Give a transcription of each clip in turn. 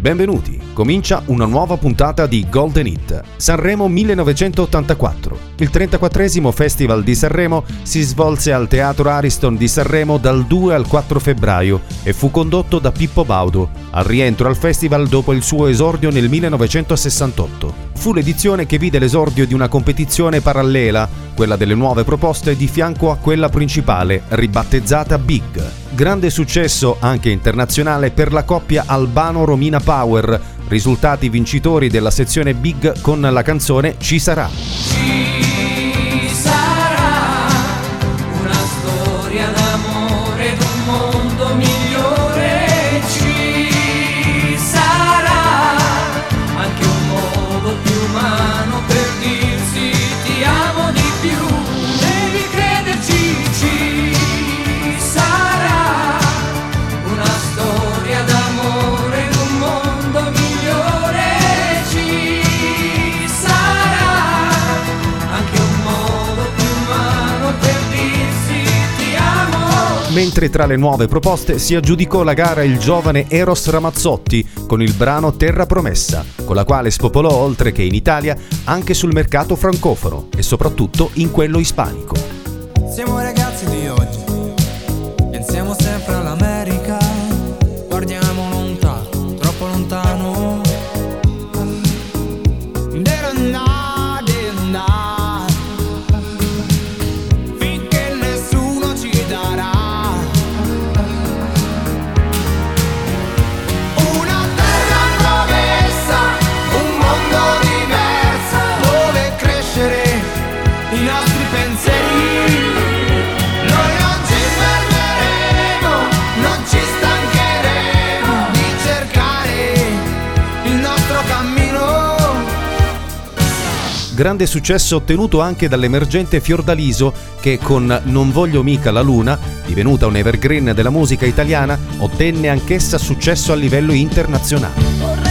Benvenuti, comincia una nuova puntata di Golden Hit, Sanremo 1984. Il 34 Festival di Sanremo si svolse al Teatro Ariston di Sanremo dal 2 al 4 febbraio e fu condotto da Pippo Baudo, al rientro al festival dopo il suo esordio nel 1968. Fu l'edizione che vide l'esordio di una competizione parallela, quella delle nuove proposte di fianco a quella principale, ribattezzata Big. Grande successo anche internazionale per la coppia Albano-Romina Power, risultati vincitori della sezione Big con la canzone Ci sarà. Mentre tra le nuove proposte si aggiudicò la gara il giovane Eros Ramazzotti con il brano Terra Promessa, con la quale spopolò oltre che in Italia anche sul mercato francofono e soprattutto in quello ispanico. Siamo ragazzi di oggi, pensiamo sempre all'America, grande successo ottenuto anche dall'emergente Fiordaliso che con Non voglio mica la luna, divenuta un evergreen della musica italiana, ottenne anch'essa successo a livello internazionale.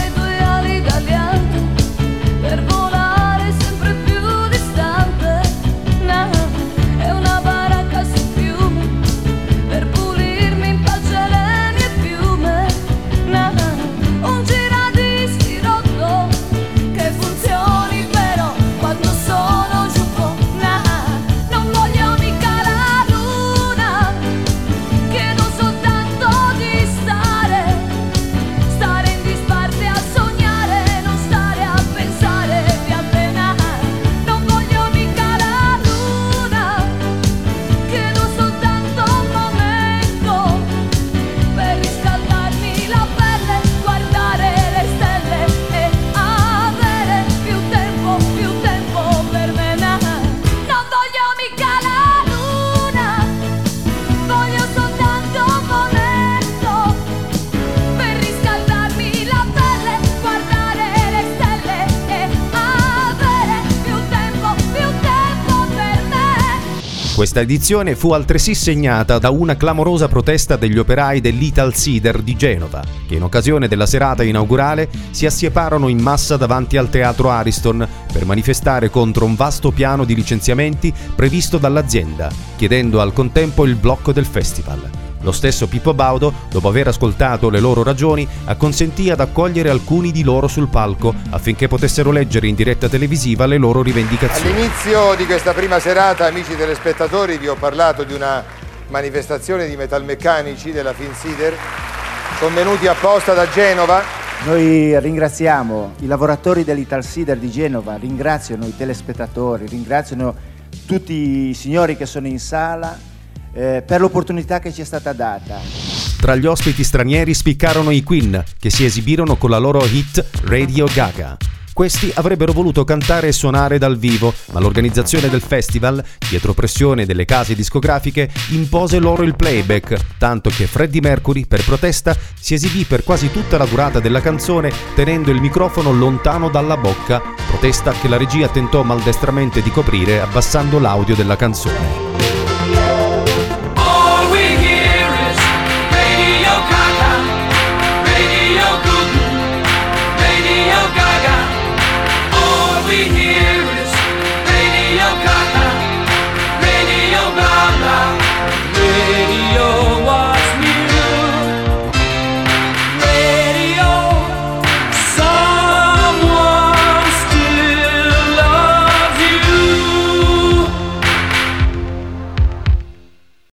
Questa edizione fu altresì segnata da una clamorosa protesta degli operai dell'Ital Cider di Genova, che in occasione della serata inaugurale si assieparono in massa davanti al teatro Ariston per manifestare contro un vasto piano di licenziamenti previsto dall'azienda, chiedendo al contempo il blocco del festival. Lo stesso Pippo Baudo, dopo aver ascoltato le loro ragioni, acconsentì ad accogliere alcuni di loro sul palco affinché potessero leggere in diretta televisiva le loro rivendicazioni. All'inizio di questa prima serata, amici telespettatori, vi ho parlato di una manifestazione di metalmeccanici della Finsider convenuti apposta da Genova. Noi ringraziamo i lavoratori dell'Italsider di Genova, ringraziano i telespettatori, ringraziano tutti i signori che sono in sala eh, per l'opportunità che ci è stata data. Tra gli ospiti stranieri spiccarono i Queen, che si esibirono con la loro hit Radio Gaga. Questi avrebbero voluto cantare e suonare dal vivo, ma l'organizzazione del festival, dietro pressione delle case discografiche, impose loro il playback, tanto che Freddie Mercury, per protesta, si esibì per quasi tutta la durata della canzone tenendo il microfono lontano dalla bocca, protesta che la regia tentò maldestramente di coprire abbassando l'audio della canzone.